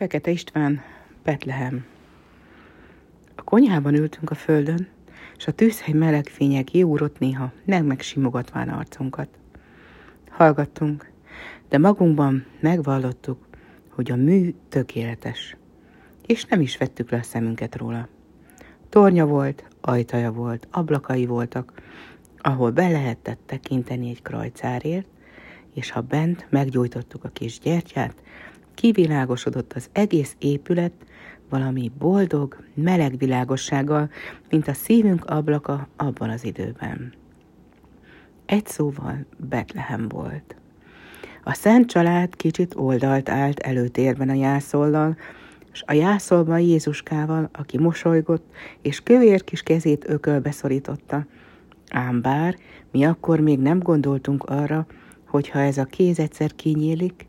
Fekete István, Betlehem. A konyhában ültünk a földön, és a tűzhely meleg fények kiúrott néha, meg megsimogatván arcunkat. Hallgattunk, de magunkban megvallottuk, hogy a mű tökéletes, és nem is vettük le a szemünket róla. Tornya volt, ajtaja volt, ablakai voltak, ahol be lehetett tekinteni egy krajcárért, és ha bent meggyújtottuk a kis gyertyát, kivilágosodott az egész épület valami boldog, meleg világossággal, mint a szívünk ablaka abban az időben. Egy szóval Betlehem volt. A szent család kicsit oldalt állt előtérben a jászollal, és a jászolban Jézuskával, aki mosolygott, és kövér kis kezét ökölbe szorította. Ám bár mi akkor még nem gondoltunk arra, hogy ha ez a kéz egyszer kinyílik,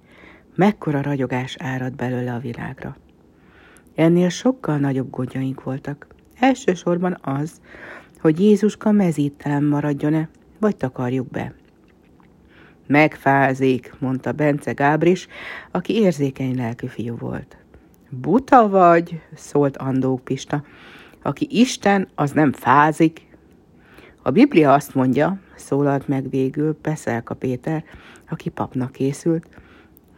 mekkora ragyogás árad belőle a világra. Ennél sokkal nagyobb gondjaink voltak. Elsősorban az, hogy Jézuska mezítelen maradjon-e, vagy takarjuk be. Megfázik, mondta Bence Gábris, aki érzékeny lelkű fiú volt. Buta vagy, szólt Andó Pista. Aki Isten, az nem fázik. A Biblia azt mondja, szólalt meg végül Peszelka Péter, aki papnak készült,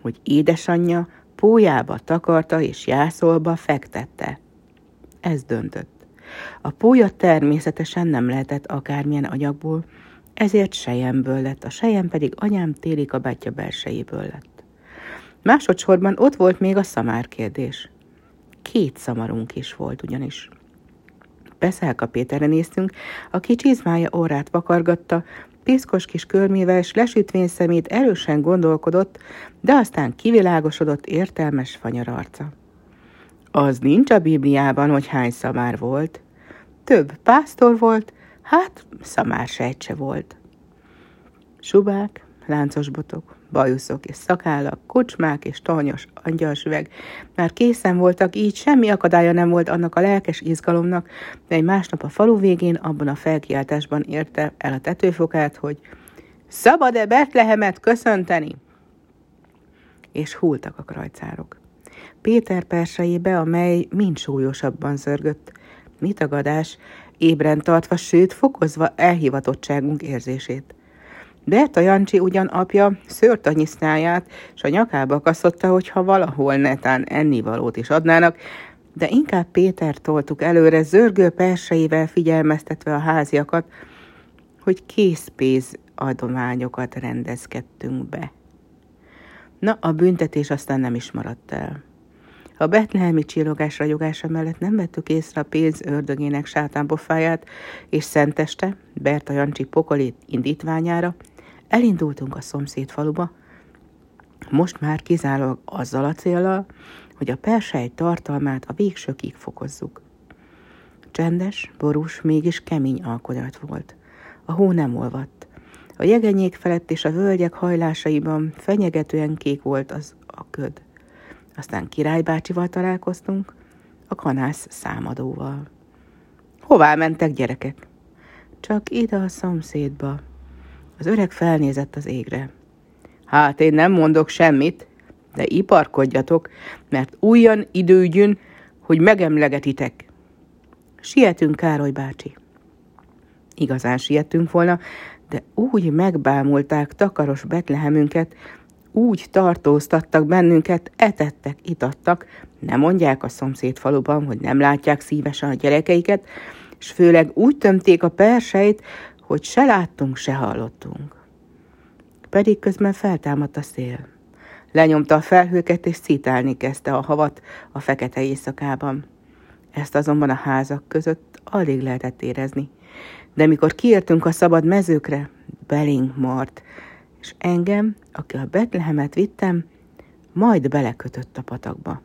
hogy édesanyja pójába takarta és jászolba fektette. Ez döntött. A pólya természetesen nem lehetett akármilyen anyagból, ezért sejemből lett, a sejem pedig anyám téli kabátja belsejéből lett. Másodszorban ott volt még a szamár kérdés. Két szamarunk is volt ugyanis. Beszálka Péterre néztünk, a csizmája órát vakargatta, piszkos kis körmével és lesütvén szemét erősen gondolkodott, de aztán kivilágosodott értelmes fanyar arca. Az nincs a Bibliában, hogy hány szamár volt. Több pásztor volt, hát szamár sejtse volt. Subák, láncos botok, bajuszok és szakállak, kocsmák és tornyos angyalsüveg. Már készen voltak, így semmi akadálya nem volt annak a lelkes izgalomnak, de másnap a falu végén abban a felkiáltásban érte el a tetőfokát, hogy szabad-e Betlehemet köszönteni? És hultak a krajcárok. Péter persejébe, amely mind súlyosabban zörgött. Mi tagadás, ébren tartva, sőt fokozva elhivatottságunk érzését. Berta Jancsi ugyan apja szőrt a nyisztáját, és a nyakába kaszotta, hogy ha valahol netán ennivalót is adnának, de inkább Péter toltuk előre, zörgő perseivel figyelmeztetve a háziakat, hogy készpénz adományokat rendezkedtünk be. Na, a büntetés aztán nem is maradt el. A betlehemi csillogás ragyogása mellett nem vettük észre a pénz ördögének sátánpofáját, és szenteste, Berta Jancsi pokoli indítványára, Elindultunk a szomszéd faluba, most már kizárólag azzal a célral, hogy a persely tartalmát a végsőkig fokozzuk. Csendes, borús, mégis kemény alkonyat volt. A hó nem olvadt. A jegenyék felett és a völgyek hajlásaiban fenyegetően kék volt az a köd. Aztán királybácsival találkoztunk, a kanász számadóval. Hová mentek gyerekek? Csak ide a szomszédba, az öreg felnézett az égre. Hát én nem mondok semmit, de iparkodjatok, mert újan időgyűn, hogy megemlegetitek. Sietünk, Károly bácsi. Igazán sietünk volna, de úgy megbámulták takaros Betlehemünket, úgy tartóztattak bennünket, etettek, itattak, nem mondják a szomszéd faluban, hogy nem látják szívesen a gyerekeiket, és főleg úgy tömték a perseit, hogy se láttunk, se hallottunk. Pedig közben feltámadt a szél. Lenyomta a felhőket, és szítálni kezdte a havat a fekete éjszakában. Ezt azonban a házak között alig lehetett érezni. De mikor kiértünk a szabad mezőkre, belénk mart, és engem, aki a Betlehemet vittem, majd belekötött a patakba.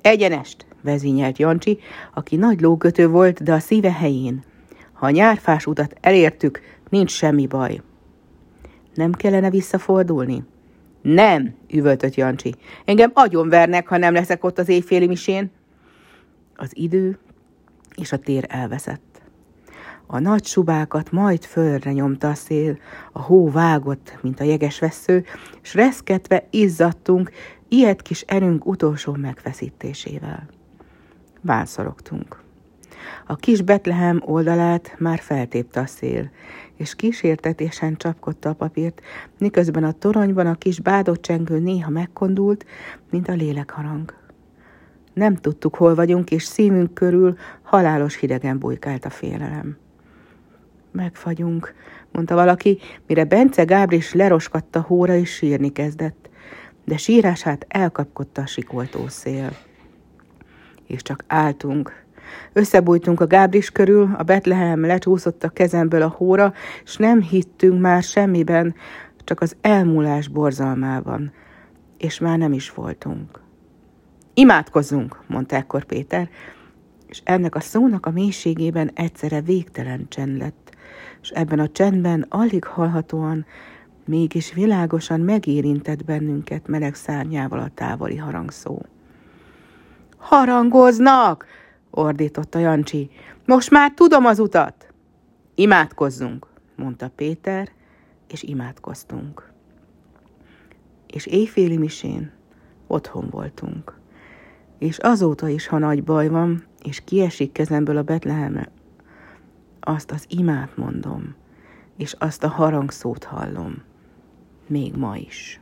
Egyenest, vezényelt Jancsi, aki nagy lókötő volt, de a szíve helyén. Ha a nyárfás utat elértük, nincs semmi baj. Nem kellene visszafordulni? Nem, üvöltött Jancsi. Engem agyonvernek, ha nem leszek ott az éjféli misén. Az idő és a tér elveszett. A nagy subákat majd fölre nyomta a szél, a hó vágott, mint a jeges vesző, s reszketve izzadtunk, ilyet kis erőnk utolsó megfeszítésével. Vánszorogtunk. A kis Betlehem oldalát már feltépte a szél, és kísértetésen csapkodta a papírt, miközben a toronyban a kis bádott csengő néha megkondult, mint a lélekharang. Nem tudtuk, hol vagyunk, és szívünk körül halálos hidegen bujkált a félelem. Megfagyunk, mondta valaki, mire Bence Gábris leroskatta hóra és sírni kezdett, de sírását elkapkodta a sikoltó szél. És csak álltunk, Összebújtunk a Gábris körül, a Betlehem lecsúszott a kezemből a hóra, és nem hittünk már semmiben, csak az elmúlás borzalmában, és már nem is voltunk. Imádkozzunk, mondta ekkor Péter, és ennek a szónak a mélységében egyszerre végtelen csend lett, és ebben a csendben alig hallhatóan, mégis világosan megérintett bennünket meleg szárnyával a távoli harangszó. Harangoznak! Ordította Jancsi. Most már tudom az utat! Imádkozzunk, mondta Péter, és imádkoztunk. És éjféli misén otthon voltunk. És azóta is, ha nagy baj van, és kiesik kezemből a Betlehem, azt az imát mondom, és azt a harangszót hallom, még ma is.